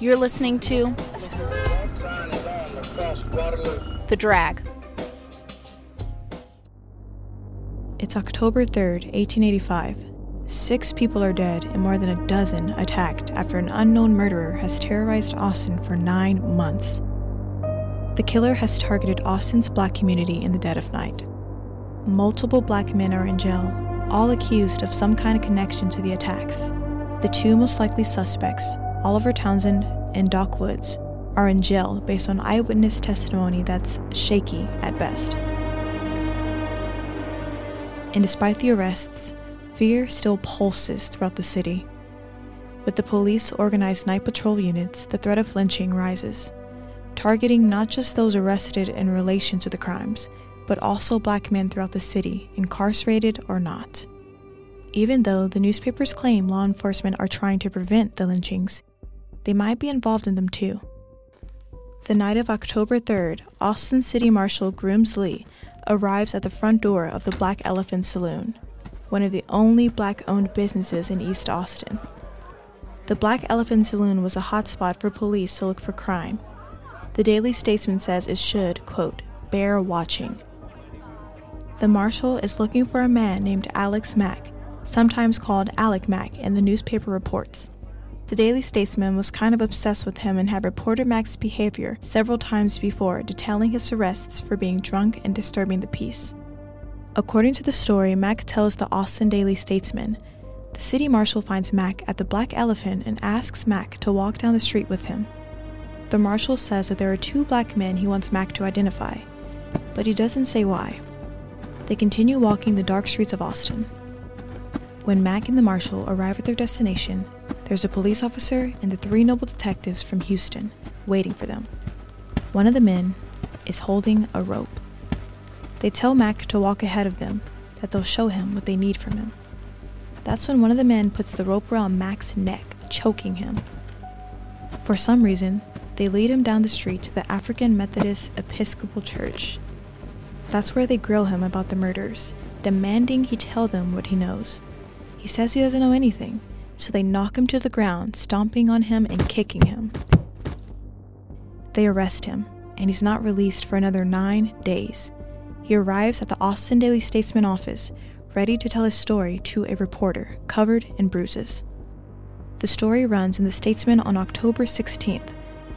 You're listening to The Drag. It's October 3rd, 1885. Six people are dead and more than a dozen attacked after an unknown murderer has terrorized Austin for nine months. The killer has targeted Austin's black community in the dead of night. Multiple black men are in jail, all accused of some kind of connection to the attacks. The two most likely suspects, Oliver Townsend and Doc Woods, are in jail based on eyewitness testimony that's shaky at best. And despite the arrests, fear still pulses throughout the city. With the police organized night patrol units, the threat of lynching rises, targeting not just those arrested in relation to the crimes, but also black men throughout the city, incarcerated or not. Even though the newspapers claim law enforcement are trying to prevent the lynchings, they might be involved in them too. The night of October 3rd, Austin City Marshal Grooms Lee arrives at the front door of the Black Elephant Saloon, one of the only black owned businesses in East Austin. The Black Elephant Saloon was a hotspot for police to look for crime. The Daily Statesman says it should, quote, bear watching. The marshal is looking for a man named Alex Mack, sometimes called Alec Mack in the newspaper reports. The Daily Statesman was kind of obsessed with him and had reported Mack's behavior several times before, detailing his arrests for being drunk and disturbing the peace. According to the story, Mack tells the Austin Daily Statesman, the city marshal finds Mack at the Black Elephant and asks Mack to walk down the street with him. The marshal says that there are two black men he wants Mack to identify, but he doesn't say why. They continue walking the dark streets of Austin. When Mack and the marshal arrive at their destination, there's a police officer and the three noble detectives from Houston waiting for them. One of the men is holding a rope. They tell Mack to walk ahead of them, that they'll show him what they need from him. That's when one of the men puts the rope around Mack's neck, choking him. For some reason, they lead him down the street to the African Methodist Episcopal Church. That's where they grill him about the murders, demanding he tell them what he knows. He says he doesn't know anything, so they knock him to the ground, stomping on him and kicking him. They arrest him, and he's not released for another nine days. He arrives at the Austin Daily Statesman office, ready to tell his story to a reporter, covered in bruises. The story runs in the Statesman on October 16th,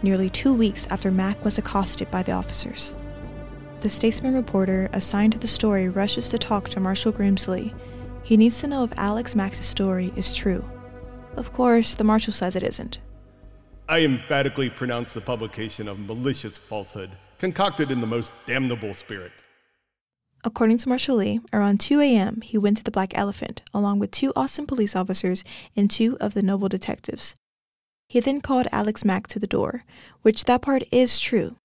nearly two weeks after Mack was accosted by the officers. The Statesman reporter assigned to the story rushes to talk to Marshal Grooms Lee he needs to know if Alex Mack's story is true. Of course, the marshal says it isn't. I emphatically pronounce the publication of malicious falsehood, concocted in the most damnable spirit. According to Marshal Lee, around 2 a.m., he went to the Black Elephant, along with two Austin police officers and two of the noble detectives. He then called Alex Mack to the door, which that part is true.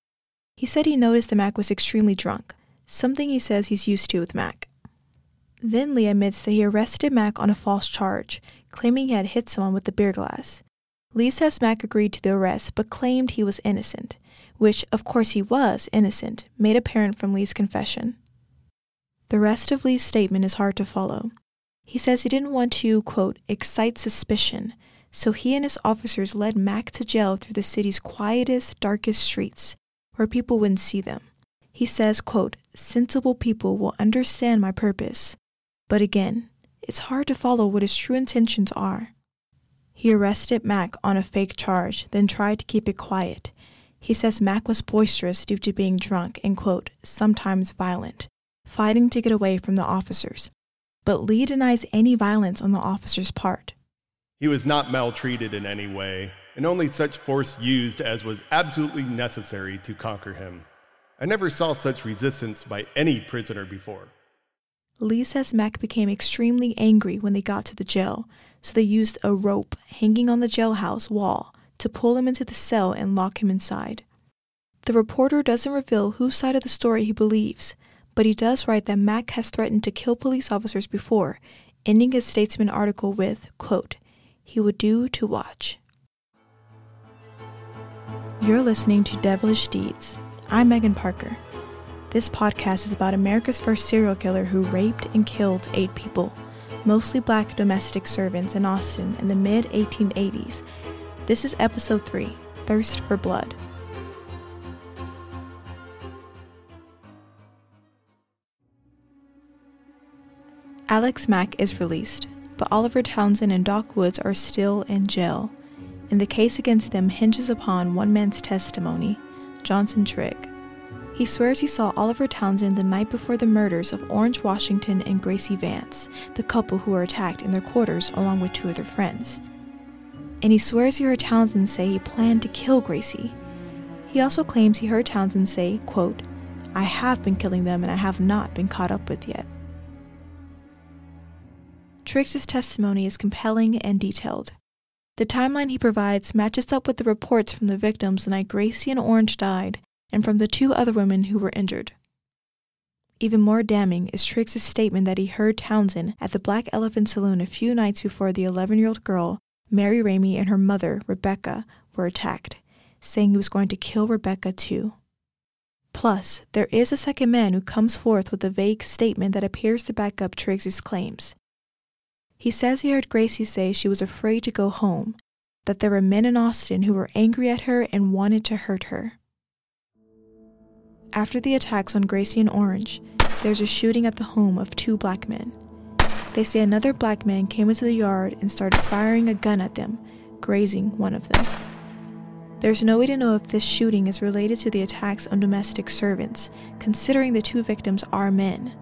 He said he noticed that Mack was extremely drunk, something he says he's used to with Mack. Then Lee admits that he arrested Mack on a false charge, claiming he had hit someone with the beer glass. Lee says Mack agreed to the arrest but claimed he was innocent, which, of course, he was innocent, made apparent from Lee's confession. The rest of Lee's statement is hard to follow. He says he didn't want to, quote, excite suspicion, so he and his officers led Mack to jail through the city's quietest, darkest streets, where people wouldn't see them. He says, quote, sensible people will understand my purpose, but again, it's hard to follow what his true intentions are. He arrested Mack on a fake charge, then tried to keep it quiet. He says Mack was boisterous due to being drunk and, quote, sometimes violent, fighting to get away from the officers. But Lee denies any violence on the officer's part. He was not maltreated in any way, and only such force used as was absolutely necessary to conquer him. I never saw such resistance by any prisoner before. Lee says Mack became extremely angry when they got to the jail, so they used a rope hanging on the jailhouse wall to pull him into the cell and lock him inside. The reporter doesn't reveal whose side of the story he believes, but he does write that Mack has threatened to kill police officers before, ending his Statesman article with, quote, he would do to watch. You're listening to Devilish Deeds. I'm Megan Parker. This podcast is about America's first serial killer who raped and killed eight people, mostly black domestic servants in Austin in the mid 1880s. This is episode 3 thirst for blood. Alex Mack is released, but Oliver Townsend and Doc Woods are still in jail, and the case against them hinges upon one man's testimony, Johnson Trigg. He swears he saw Oliver Townsend the night before the murders of Orange Washington and Gracie Vance, the couple who were attacked in their quarters along with two of their friends. And he swears he heard Townsend say he planned to kill Gracie. He also claims he heard Townsend say, quote, I have been killing them and I have not been caught up with yet. Triggs' testimony is compelling and detailed. The timeline he provides matches up with the reports from the victims the night Gracie and Orange died and from the two other women who were injured. Even more damning is Triggs' statement that he heard Townsend at the Black Elephant Saloon a few nights before the 11 year old girl, Mary Ramey, and her mother, Rebecca, were attacked, saying he was going to kill Rebecca too. Plus, there is a second man who comes forth with a vague statement that appears to back up Triggs' claims. He says he heard Gracie say she was afraid to go home, that there were men in Austin who were angry at her and wanted to hurt her. After the attacks on Gracie and Orange, there's a shooting at the home of two black men. They say another black man came into the yard and started firing a gun at them, grazing one of them. There's no way to know if this shooting is related to the attacks on domestic servants, considering the two victims are men.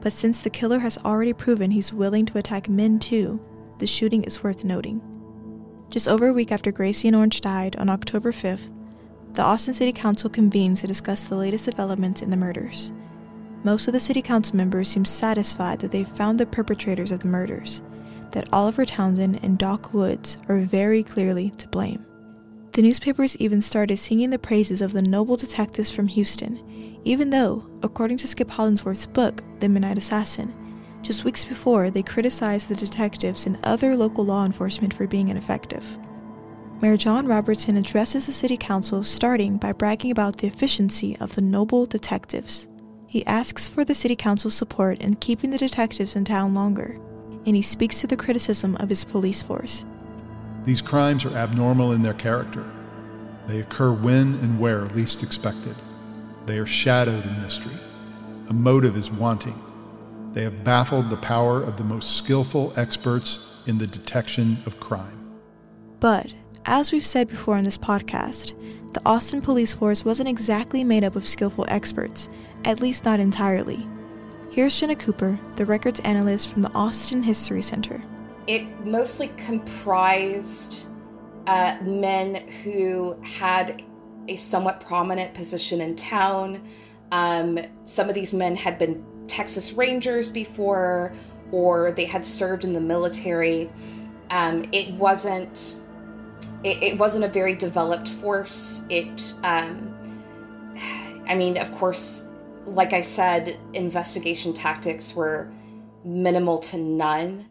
But since the killer has already proven he's willing to attack men too, the shooting is worth noting. Just over a week after Gracie and Orange died on October 5th, the Austin City Council convenes to discuss the latest developments in the murders. Most of the City Council members seem satisfied that they've found the perpetrators of the murders, that Oliver Townsend and Doc Woods are very clearly to blame. The newspapers even started singing the praises of the noble detectives from Houston even though, according to Skip Hollandsworth's book, The Midnight Assassin, just weeks before they criticized the detectives and other local law enforcement for being ineffective. Mayor John Robertson addresses the city council starting by bragging about the efficiency of the noble detectives. He asks for the city council's support in keeping the detectives in town longer, and he speaks to the criticism of his police force. These crimes are abnormal in their character. They occur when and where least expected. They are shadowed in mystery. A motive is wanting. They have baffled the power of the most skillful experts in the detection of crime. But, as we've said before in this podcast, the Austin police force wasn't exactly made up of skillful experts, at least not entirely. Here's Jenna Cooper, the records analyst from the Austin History Center. It mostly comprised uh, men who had a somewhat prominent position in town. Um, some of these men had been Texas Rangers before, or they had served in the military. Um, it wasn't. It, it, wasn't a very developed force. It. Um, I mean, of course, like I said, investigation tactics were minimal to none.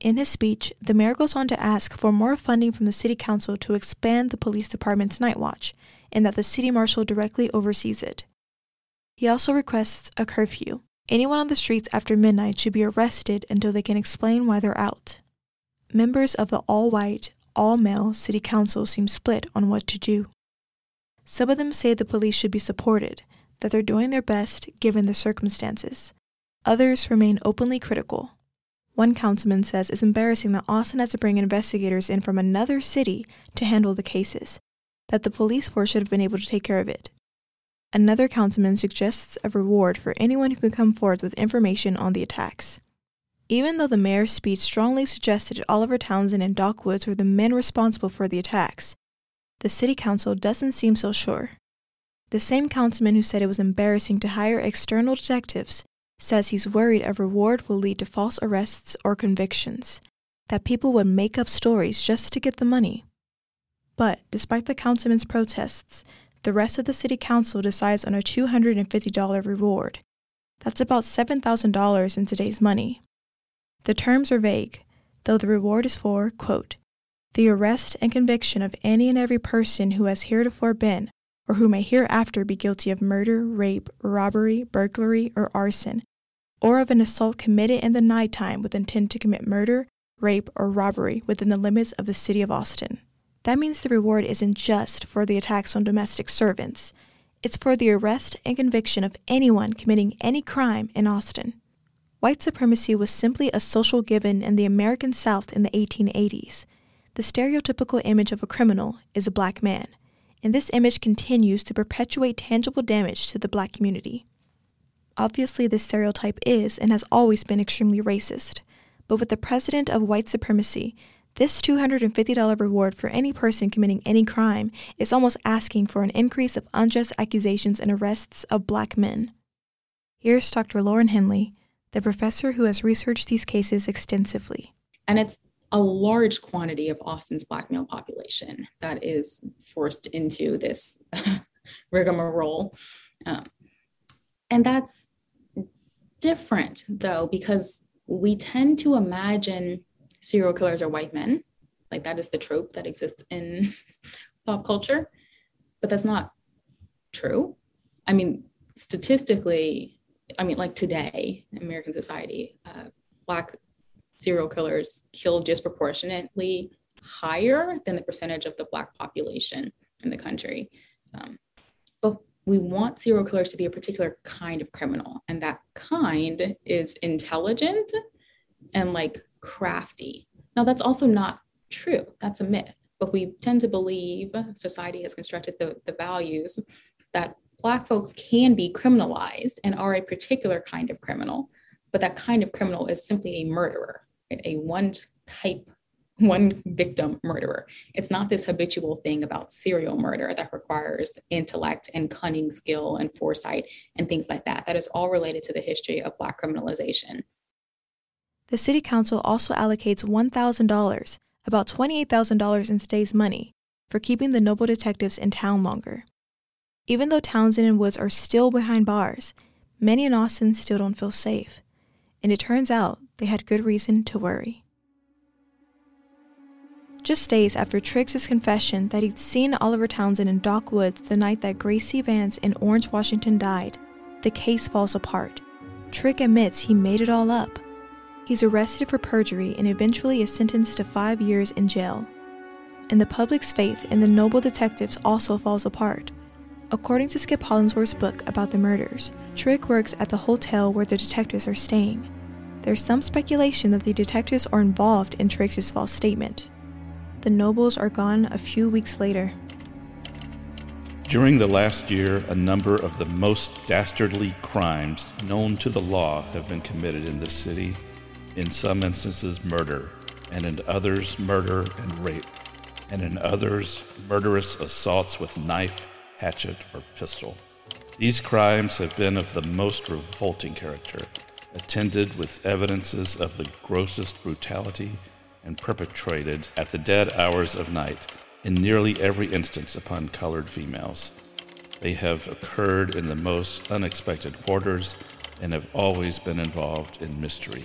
In his speech, the mayor goes on to ask for more funding from the city council to expand the police department's night watch and that the city marshal directly oversees it. He also requests a curfew. Anyone on the streets after midnight should be arrested until they can explain why they're out. Members of the all white, all male city council seem split on what to do. Some of them say the police should be supported, that they're doing their best given the circumstances. Others remain openly critical. One councilman says it's embarrassing that Austin has to bring investigators in from another city to handle the cases, that the police force should have been able to take care of it. Another councilman suggests a reward for anyone who can come forward with information on the attacks. Even though the mayor's speech strongly suggested that Oliver Townsend and Doc Woods were the men responsible for the attacks, the city council doesn't seem so sure. The same councilman who said it was embarrassing to hire external detectives says he's worried a reward will lead to false arrests or convictions, that people would make up stories just to get the money. But despite the councilman's protests, the rest of the city council decides on a $250 reward. That's about $7,000 in today's money. The terms are vague, though the reward is for, quote, the arrest and conviction of any and every person who has heretofore been, or who may hereafter be guilty of murder, rape, robbery, burglary, or arson, or of an assault committed in the night time with intent to commit murder, rape, or robbery within the limits of the city of Austin. that means the reward isn't just for the attacks on domestic servants, it's for the arrest and conviction of anyone committing any crime in Austin. White supremacy was simply a social given in the American South in the 1880s. The stereotypical image of a criminal is a black man, and this image continues to perpetuate tangible damage to the black community. Obviously, this stereotype is and has always been extremely racist, but with the president of white supremacy, this $250 reward for any person committing any crime is almost asking for an increase of unjust accusations and arrests of black men. Here's Dr. Lauren Henley, the professor who has researched these cases extensively. And it's a large quantity of Austin's black male population that is forced into this rigmarole. Um, and that's different, though, because we tend to imagine serial killers are white men. Like that is the trope that exists in pop culture, but that's not true. I mean, statistically, I mean, like today, American society, uh, black serial killers kill disproportionately higher than the percentage of the black population in the country. Um, but we want serial killers to be a particular kind of criminal, and that kind is intelligent and like crafty. Now, that's also not true. That's a myth. But we tend to believe society has constructed the, the values that Black folks can be criminalized and are a particular kind of criminal, but that kind of criminal is simply a murderer, right? a one type, one victim murderer. It's not this habitual thing about serial murder that requires intellect and cunning skill and foresight and things like that. That is all related to the history of Black criminalization. The City Council also allocates $1,000, about $28,000 in today's money, for keeping the noble detectives in town longer. Even though Townsend and Woods are still behind bars, many in Austin still don't feel safe. And it turns out they had good reason to worry. Just days after Triggs' confession that he'd seen Oliver Townsend in Doc Woods the night that Gracie Vance in Orange, Washington died, the case falls apart. Trigg admits he made it all up. He's arrested for perjury and eventually is sentenced to five years in jail. And the public's faith in the noble detectives also falls apart. According to Skip Hollandsworth's book about the murders, Trigg works at the hotel where the detectives are staying. There's some speculation that the detectives are involved in Triggs' false statement. The nobles are gone a few weeks later. During the last year, a number of the most dastardly crimes known to the law have been committed in this city in some instances murder, and in others murder and rape, and in others murderous assaults with knife, hatchet, or pistol. These crimes have been of the most revolting character, attended with evidences of the grossest brutality, and perpetrated at the dead hours of night, in nearly every instance upon colored females. They have occurred in the most unexpected quarters and have always been involved in mystery.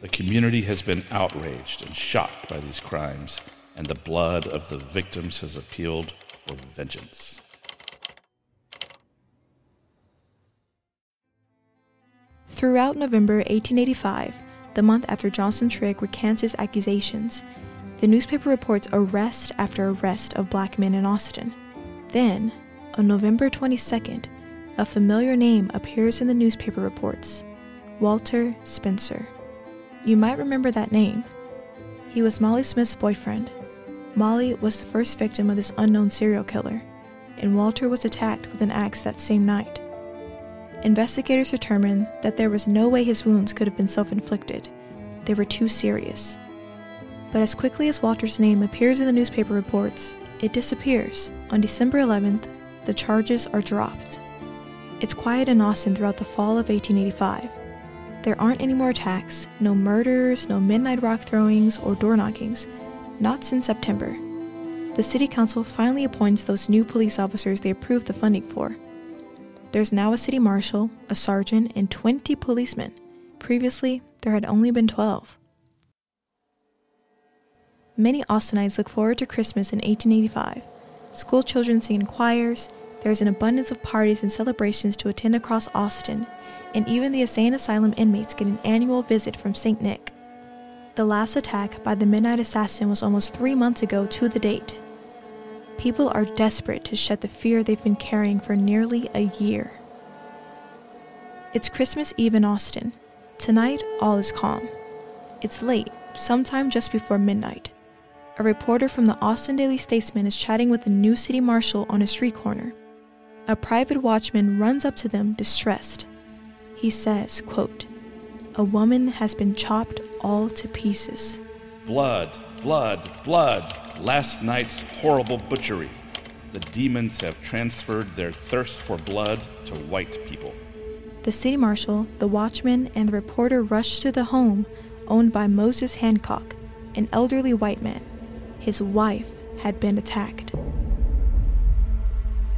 The community has been outraged and shocked by these crimes, and the blood of the victims has appealed for vengeance. Throughout November 1885, the month after Johnson Trigg recants his accusations, the newspaper reports arrest after arrest of black men in Austin. Then, on November 22nd, a familiar name appears in the newspaper reports Walter Spencer. You might remember that name. He was Molly Smith's boyfriend. Molly was the first victim of this unknown serial killer, and Walter was attacked with an axe that same night. Investigators determined that there was no way his wounds could have been self inflicted. They were too serious. But as quickly as Walter's name appears in the newspaper reports, it disappears. On December 11th, the charges are dropped. It's quiet in Austin throughout the fall of 1885. There aren't any more attacks, no murders, no midnight rock throwings, or door knockings. Not since September. The city council finally appoints those new police officers they approved the funding for. There's now a city marshal, a sergeant, and 20 policemen. Previously, there had only been 12. Many Austinites look forward to Christmas in 1885. School children sing in choirs, there's an abundance of parties and celebrations to attend across Austin, and even the insane asylum inmates get an annual visit from St. Nick. The last attack by the Midnight Assassin was almost three months ago to the date. People are desperate to shed the fear they've been carrying for nearly a year. It's Christmas Eve in Austin. Tonight, all is calm. It's late, sometime just before midnight. A reporter from the Austin Daily Statesman is chatting with the new city marshal on a street corner. A private watchman runs up to them distressed. He says, quote, A woman has been chopped all to pieces. Blood, blood, blood. Last night's horrible butchery. The demons have transferred their thirst for blood to white people. The city marshal, the watchman, and the reporter rush to the home owned by Moses Hancock, an elderly white man. His wife had been attacked.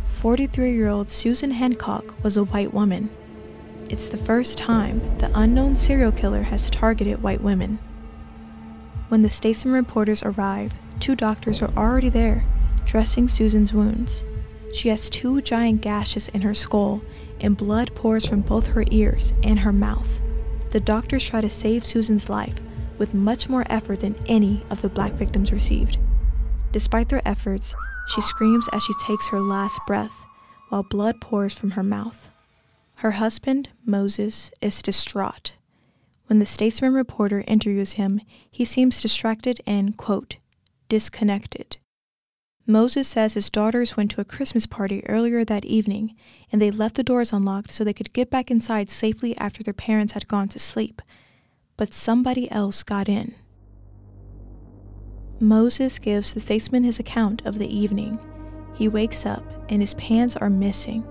43 year old Susan Hancock was a white woman. It's the first time the unknown serial killer has targeted white women. When the Statesman reporters arrive, two doctors are already there, dressing Susan's wounds. She has two giant gashes in her skull, and blood pours from both her ears and her mouth. The doctors try to save Susan's life with much more effort than any of the black victims received. Despite their efforts, she screams as she takes her last breath, while blood pours from her mouth. Her husband, Moses, is distraught. When the Statesman reporter interviews him, he seems distracted and, quote, disconnected. Moses says his daughters went to a Christmas party earlier that evening and they left the doors unlocked so they could get back inside safely after their parents had gone to sleep. But somebody else got in. Moses gives the statesman his account of the evening. He wakes up and his pants are missing.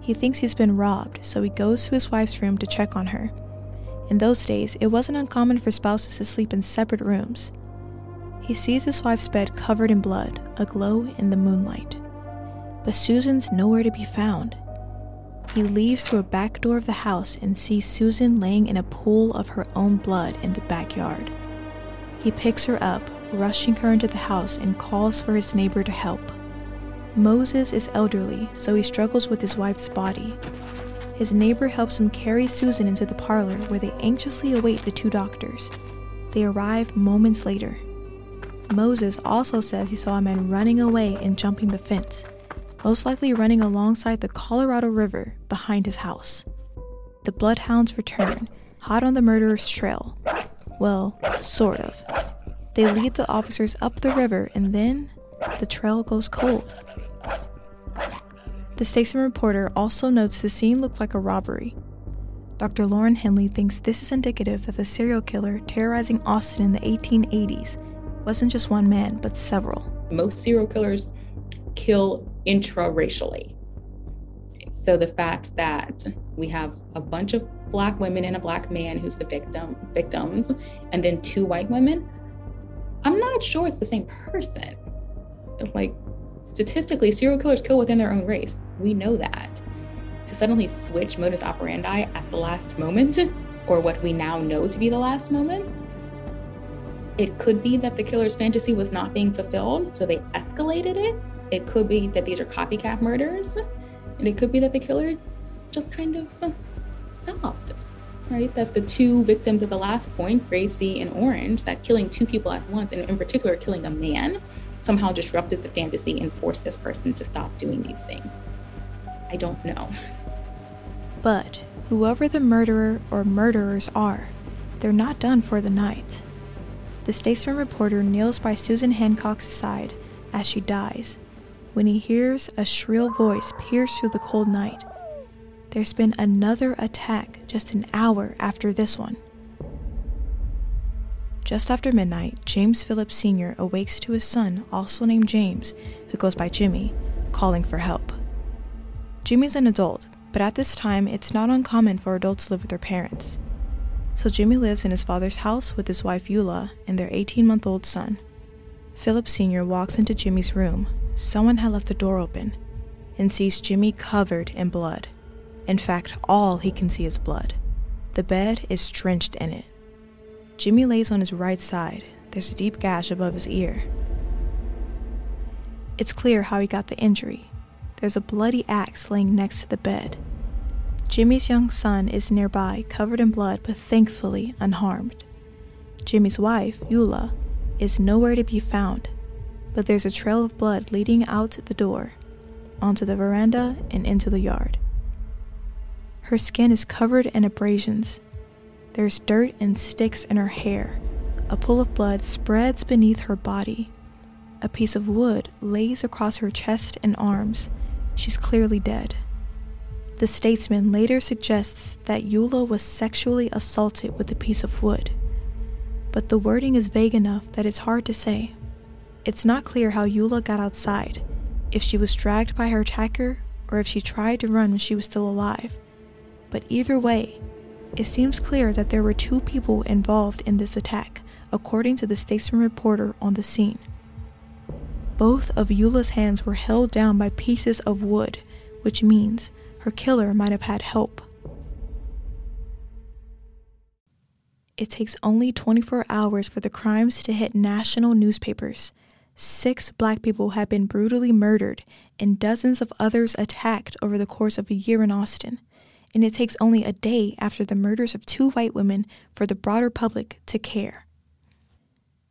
He thinks he's been robbed, so he goes to his wife's room to check on her. In those days, it wasn't uncommon for spouses to sleep in separate rooms. He sees his wife's bed covered in blood, aglow in the moonlight. But Susan's nowhere to be found. He leaves through a back door of the house and sees Susan laying in a pool of her own blood in the backyard. He picks her up, rushing her into the house, and calls for his neighbor to help. Moses is elderly, so he struggles with his wife's body. His neighbor helps him carry Susan into the parlor where they anxiously await the two doctors. They arrive moments later. Moses also says he saw a man running away and jumping the fence, most likely running alongside the Colorado River behind his house. The bloodhounds return, hot on the murderer's trail. Well, sort of. They lead the officers up the river, and then the trail goes cold. The Statesman reporter also notes the scene looked like a robbery. Dr. Lauren Henley thinks this is indicative that the serial killer terrorizing Austin in the 1880s wasn't just one man, but several. Most serial killers kill intra-racially. So the fact that we have a bunch of black women and a black man who's the victim victims, and then two white women, I'm not sure it's the same person. Like statistically, serial killers kill within their own race. We know that. To suddenly switch modus operandi at the last moment, or what we now know to be the last moment, it could be that the killer's fantasy was not being fulfilled, so they escalated it. It could be that these are copycat murders, and it could be that the killer just kind of uh, stopped, right? That the two victims at the last point, Gracie and Orange, that killing two people at once, and in particular killing a man, somehow disrupted the fantasy and forced this person to stop doing these things. I don't know. But whoever the murderer or murderers are, they're not done for the night. The statesman reporter kneels by Susan Hancock's side as she dies when he hears a shrill voice pierce through the cold night. There's been another attack just an hour after this one. Just after midnight, James Phillips Sr. awakes to his son, also named James, who goes by Jimmy, calling for help. Jimmy's an adult, but at this time it's not uncommon for adults to live with their parents. So Jimmy lives in his father's house with his wife Eula and their 18 month old son. Philip Sr. walks into Jimmy's room. Someone had left the door open and sees Jimmy covered in blood. In fact, all he can see is blood. The bed is drenched in it. Jimmy lays on his right side. There's a deep gash above his ear. It's clear how he got the injury. There's a bloody axe laying next to the bed. Jimmy's young son is nearby, covered in blood, but thankfully unharmed. Jimmy's wife, Eula, is nowhere to be found. but there's a trail of blood leading out the door, onto the veranda, and into the yard. Her skin is covered in abrasions. There's dirt and sticks in her hair. A pool of blood spreads beneath her body. A piece of wood lays across her chest and arms. She's clearly dead. The statesman later suggests that Eula was sexually assaulted with a piece of wood, but the wording is vague enough that it's hard to say. It's not clear how Eula got outside, if she was dragged by her attacker or if she tried to run when she was still alive. But either way, it seems clear that there were two people involved in this attack, according to the statesman reporter on the scene. Both of Eula's hands were held down by pieces of wood, which means her killer might have had help. It takes only 24 hours for the crimes to hit national newspapers. Six black people have been brutally murdered and dozens of others attacked over the course of a year in Austin. And it takes only a day after the murders of two white women for the broader public to care.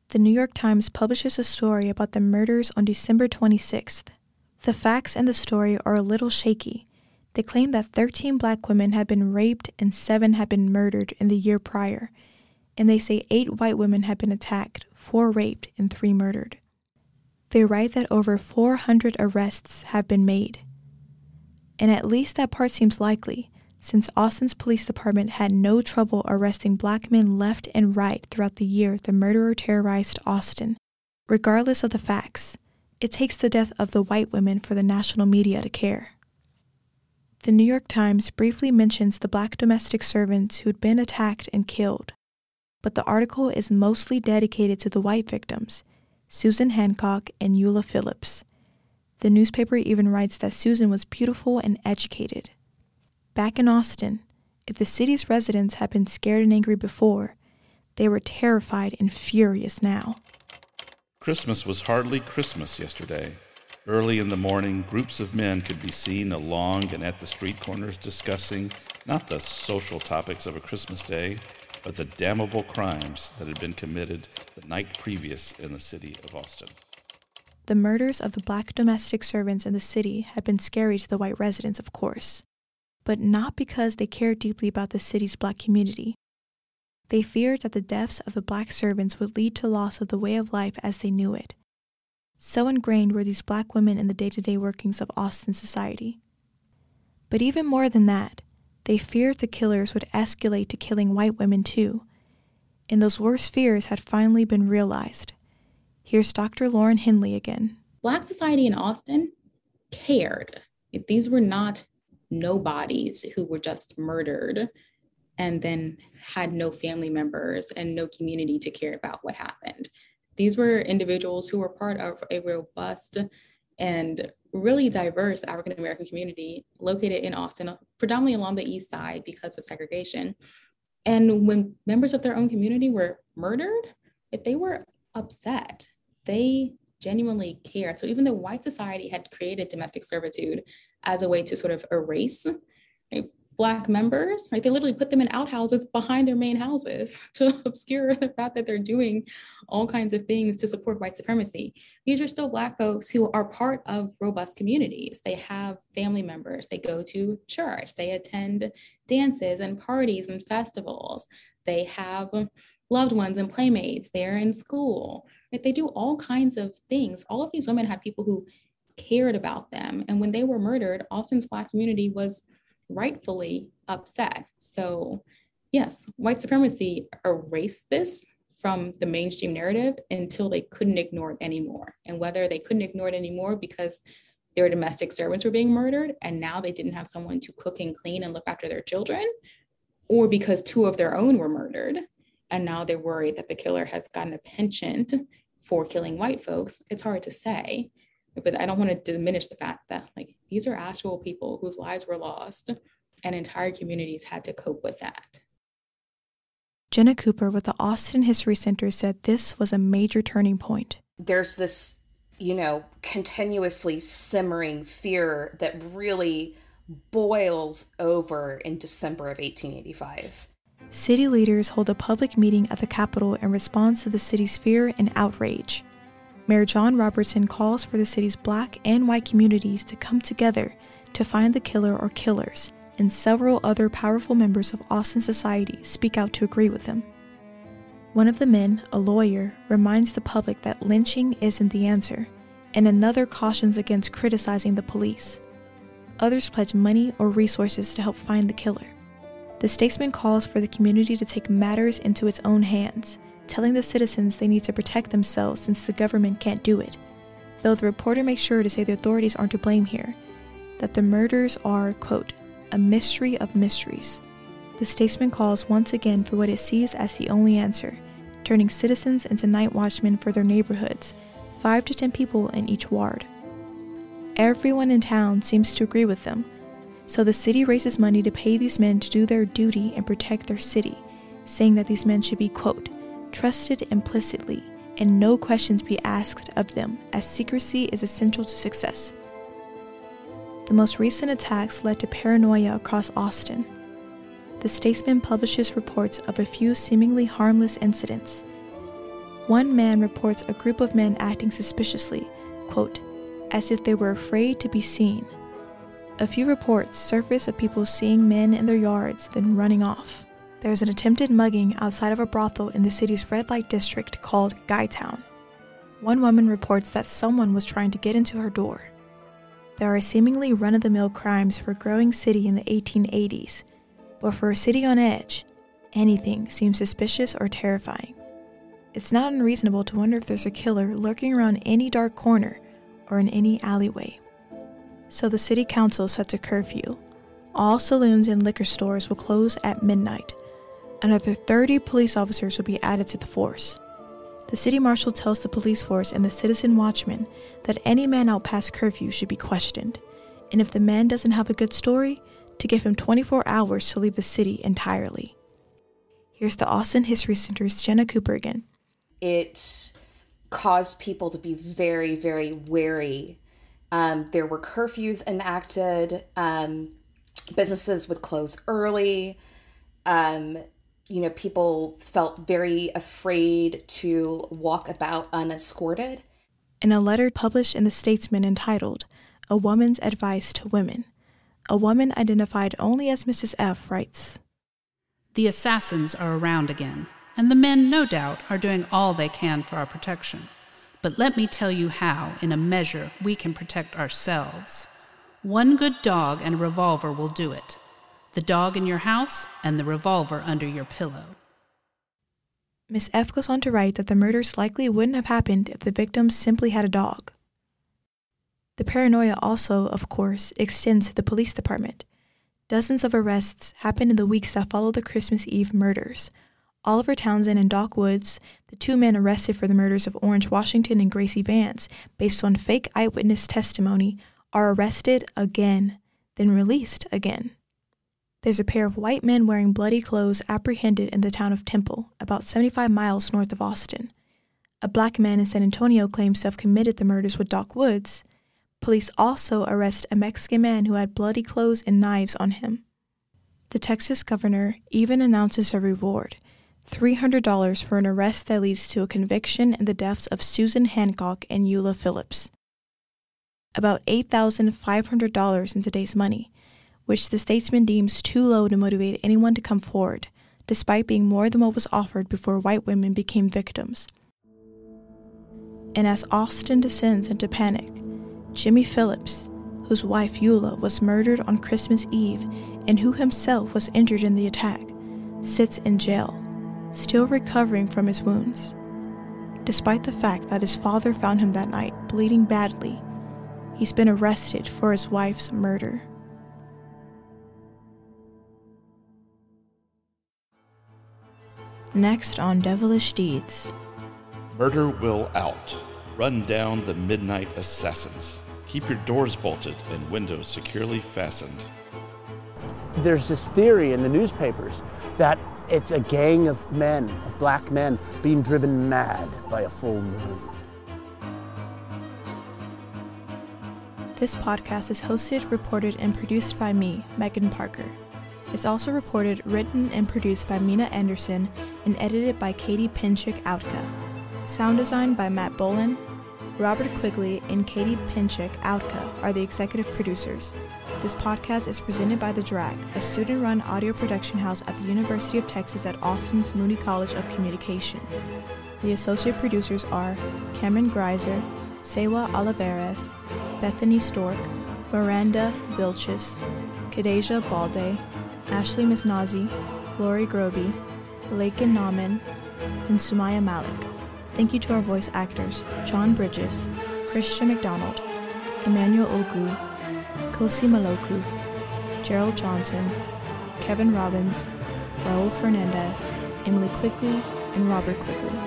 The New York Times publishes a story about the murders on December 26th. The facts in the story are a little shaky, they claim that 13 black women had been raped and 7 had been murdered in the year prior, and they say 8 white women had been attacked, 4 raped, and 3 murdered. They write that over 400 arrests have been made. And at least that part seems likely, since Austin's police department had no trouble arresting black men left and right throughout the year the murderer terrorized Austin. Regardless of the facts, it takes the death of the white women for the national media to care. The New York Times briefly mentions the black domestic servants who'd been attacked and killed, but the article is mostly dedicated to the white victims, Susan Hancock and Eula Phillips. The newspaper even writes that Susan was beautiful and educated. Back in Austin, if the city's residents had been scared and angry before, they were terrified and furious now. Christmas was hardly Christmas yesterday. Early in the morning, groups of men could be seen along and at the street corners discussing not the social topics of a Christmas day, but the damnable crimes that had been committed the night previous in the city of Austin. The murders of the black domestic servants in the city had been scary to the white residents, of course, but not because they cared deeply about the city's black community. They feared that the deaths of the black servants would lead to loss of the way of life as they knew it, so ingrained were these black women in the day to day workings of Austin society. But even more than that, they feared the killers would escalate to killing white women too. And those worst fears had finally been realized. Here's Dr. Lauren Henley again. Black society in Austin cared. If these were not nobodies who were just murdered and then had no family members and no community to care about what happened. These were individuals who were part of a robust and really diverse African American community located in Austin, predominantly along the east side because of segregation. And when members of their own community were murdered, if they were upset, they genuinely cared. So even though white society had created domestic servitude as a way to sort of erase right, Black members, right? They literally put them in outhouses behind their main houses to obscure the fact that they're doing all kinds of things to support white supremacy. These are still Black folks who are part of robust communities. They have family members, they go to church, they attend dances and parties and festivals, they have loved ones and playmates, they're in school, right? They do all kinds of things. All of these women had people who cared about them. And when they were murdered, Austin's Black community was rightfully upset. So, yes, white supremacy erased this from the mainstream narrative until they couldn't ignore it anymore. And whether they couldn't ignore it anymore because their domestic servants were being murdered and now they didn't have someone to cook and clean and look after their children, or because two of their own were murdered and now they're worried that the killer has gotten a penchant for killing white folks, it's hard to say but I don't want to diminish the fact that like these are actual people whose lives were lost and entire communities had to cope with that. Jenna Cooper with the Austin History Center said this was a major turning point. There's this, you know, continuously simmering fear that really boils over in December of 1885. City leaders hold a public meeting at the Capitol in response to the city's fear and outrage. Mayor John Robertson calls for the city's black and white communities to come together to find the killer or killers, and several other powerful members of Austin society speak out to agree with him. One of the men, a lawyer, reminds the public that lynching isn't the answer, and another cautions against criticizing the police. Others pledge money or resources to help find the killer. The statesman calls for the community to take matters into its own hands, telling the citizens they need to protect themselves since the government can't do it. Though the reporter makes sure to say the authorities aren't to blame here, that the murders are, quote, a mystery of mysteries. The statesman calls once again for what it sees as the only answer, turning citizens into night watchmen for their neighborhoods, five to ten people in each ward. Everyone in town seems to agree with them, so the city raises money to pay these men to do their duty and protect their city, saying that these men should be, quote, trusted implicitly and no questions be asked of them, as secrecy is essential to success. The most recent attacks led to paranoia across Austin. The Statesman publishes reports of a few seemingly harmless incidents. One man reports a group of men acting suspiciously, quote, as if they were afraid to be seen. A few reports surface of people seeing men in their yards, then running off. There is an attempted mugging outside of a brothel in the city's red light district called Guytown. One woman reports that someone was trying to get into her door. There are seemingly run of the mill crimes for a growing city in the 1880s, but for a city on edge, anything seems suspicious or terrifying. It's not unreasonable to wonder if there's a killer lurking around any dark corner or in any alleyway so the city council sets a curfew. All saloons and liquor stores will close at midnight. Another 30 police officers will be added to the force. The city marshal tells the police force and the citizen watchman that any man out past curfew should be questioned, and if the man doesn't have a good story, to give him 24 hours to leave the city entirely. Here's the Austin History Center's Jenna Cooper again. It caused people to be very, very wary um, there were curfews enacted. Um, businesses would close early. Um, you know, people felt very afraid to walk about unescorted. In a letter published in The Statesman entitled, A Woman's Advice to Women, a woman identified only as Mrs. F writes The assassins are around again, and the men, no doubt, are doing all they can for our protection. But let me tell you how, in a measure, we can protect ourselves. One good dog and a revolver will do it. The dog in your house and the revolver under your pillow. Miss F goes on to write that the murders likely wouldn't have happened if the victims simply had a dog. The paranoia also, of course, extends to the police department. Dozens of arrests happened in the weeks that followed the Christmas Eve murders, Oliver Townsend and Doc Woods, the two men arrested for the murders of Orange Washington and Gracie Vance, based on fake eyewitness testimony, are arrested again, then released again. There's a pair of white men wearing bloody clothes apprehended in the town of Temple, about 75 miles north of Austin. A black man in San Antonio claims to have committed the murders with Doc Woods. Police also arrest a Mexican man who had bloody clothes and knives on him. The Texas governor even announces a reward $300 for an arrest that leads to a conviction in the deaths of Susan Hancock and Eula Phillips. About $8,500 in today's money, which the statesman deems too low to motivate anyone to come forward, despite being more than what was offered before white women became victims. And as Austin descends into panic, Jimmy Phillips, whose wife Eula was murdered on Christmas Eve and who himself was injured in the attack, sits in jail still recovering from his wounds. Despite the fact that his father found him that night bleeding badly, he's been arrested for his wife's murder. Next on Devilish Deeds Murder will out. Run down the midnight assassins. Keep your doors bolted and windows securely fastened. There's this theory in the newspapers that it's a gang of men, of black men, being driven mad by a full moon. This podcast is hosted, reported, and produced by me, Megan Parker. It's also reported, written, and produced by Mina Anderson and edited by Katie Pinchik Outka. Sound design by Matt Bolin. Robert Quigley and Katie Pinchik Outka are the executive producers. This podcast is presented by The Drag, a student run audio production house at the University of Texas at Austin's Moody College of Communication. The associate producers are Cameron Greiser, Sewa Oliveras, Bethany Stork, Miranda Vilches, Kadeja Balde, Ashley Misnazi, Lori Groby, Lakin Nauman, and Sumaya Malik. Thank you to our voice actors John Bridges, Christian McDonald, Emmanuel Ogu, Kosi Maloku, Gerald Johnson, Kevin Robbins, Raul Hernandez, Emily Quigley, and Robert Quigley.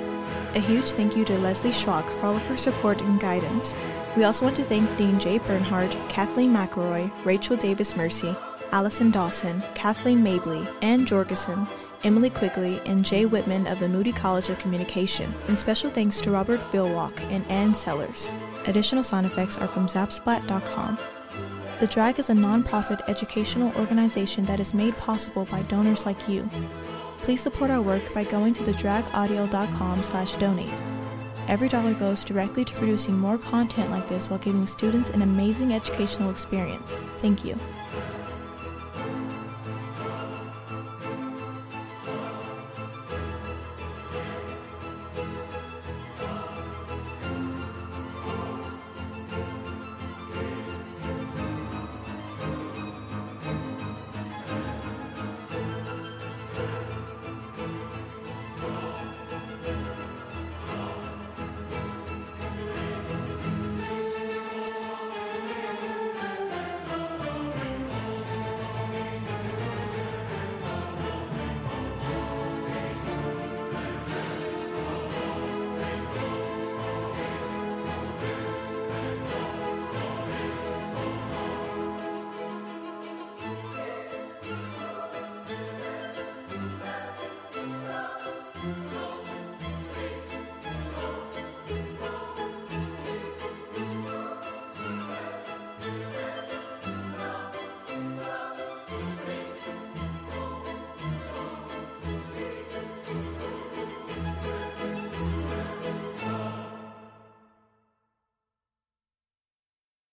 A huge thank you to Leslie Schrock for all of her support and guidance. We also want to thank Dean Jay Bernhardt, Kathleen McElroy, Rachel Davis Mersey, Allison Dawson, Kathleen Mabley, Ann Jorgensen, Emily Quigley, and Jay Whitman of the Moody College of Communication, and special thanks to Robert Philwalk and Ann Sellers. Additional sound effects are from Zapsplat.com. The Drag is a nonprofit educational organization that is made possible by donors like you. Please support our work by going to thedragaudio.com slash donate. Every dollar goes directly to producing more content like this while giving students an amazing educational experience. Thank you.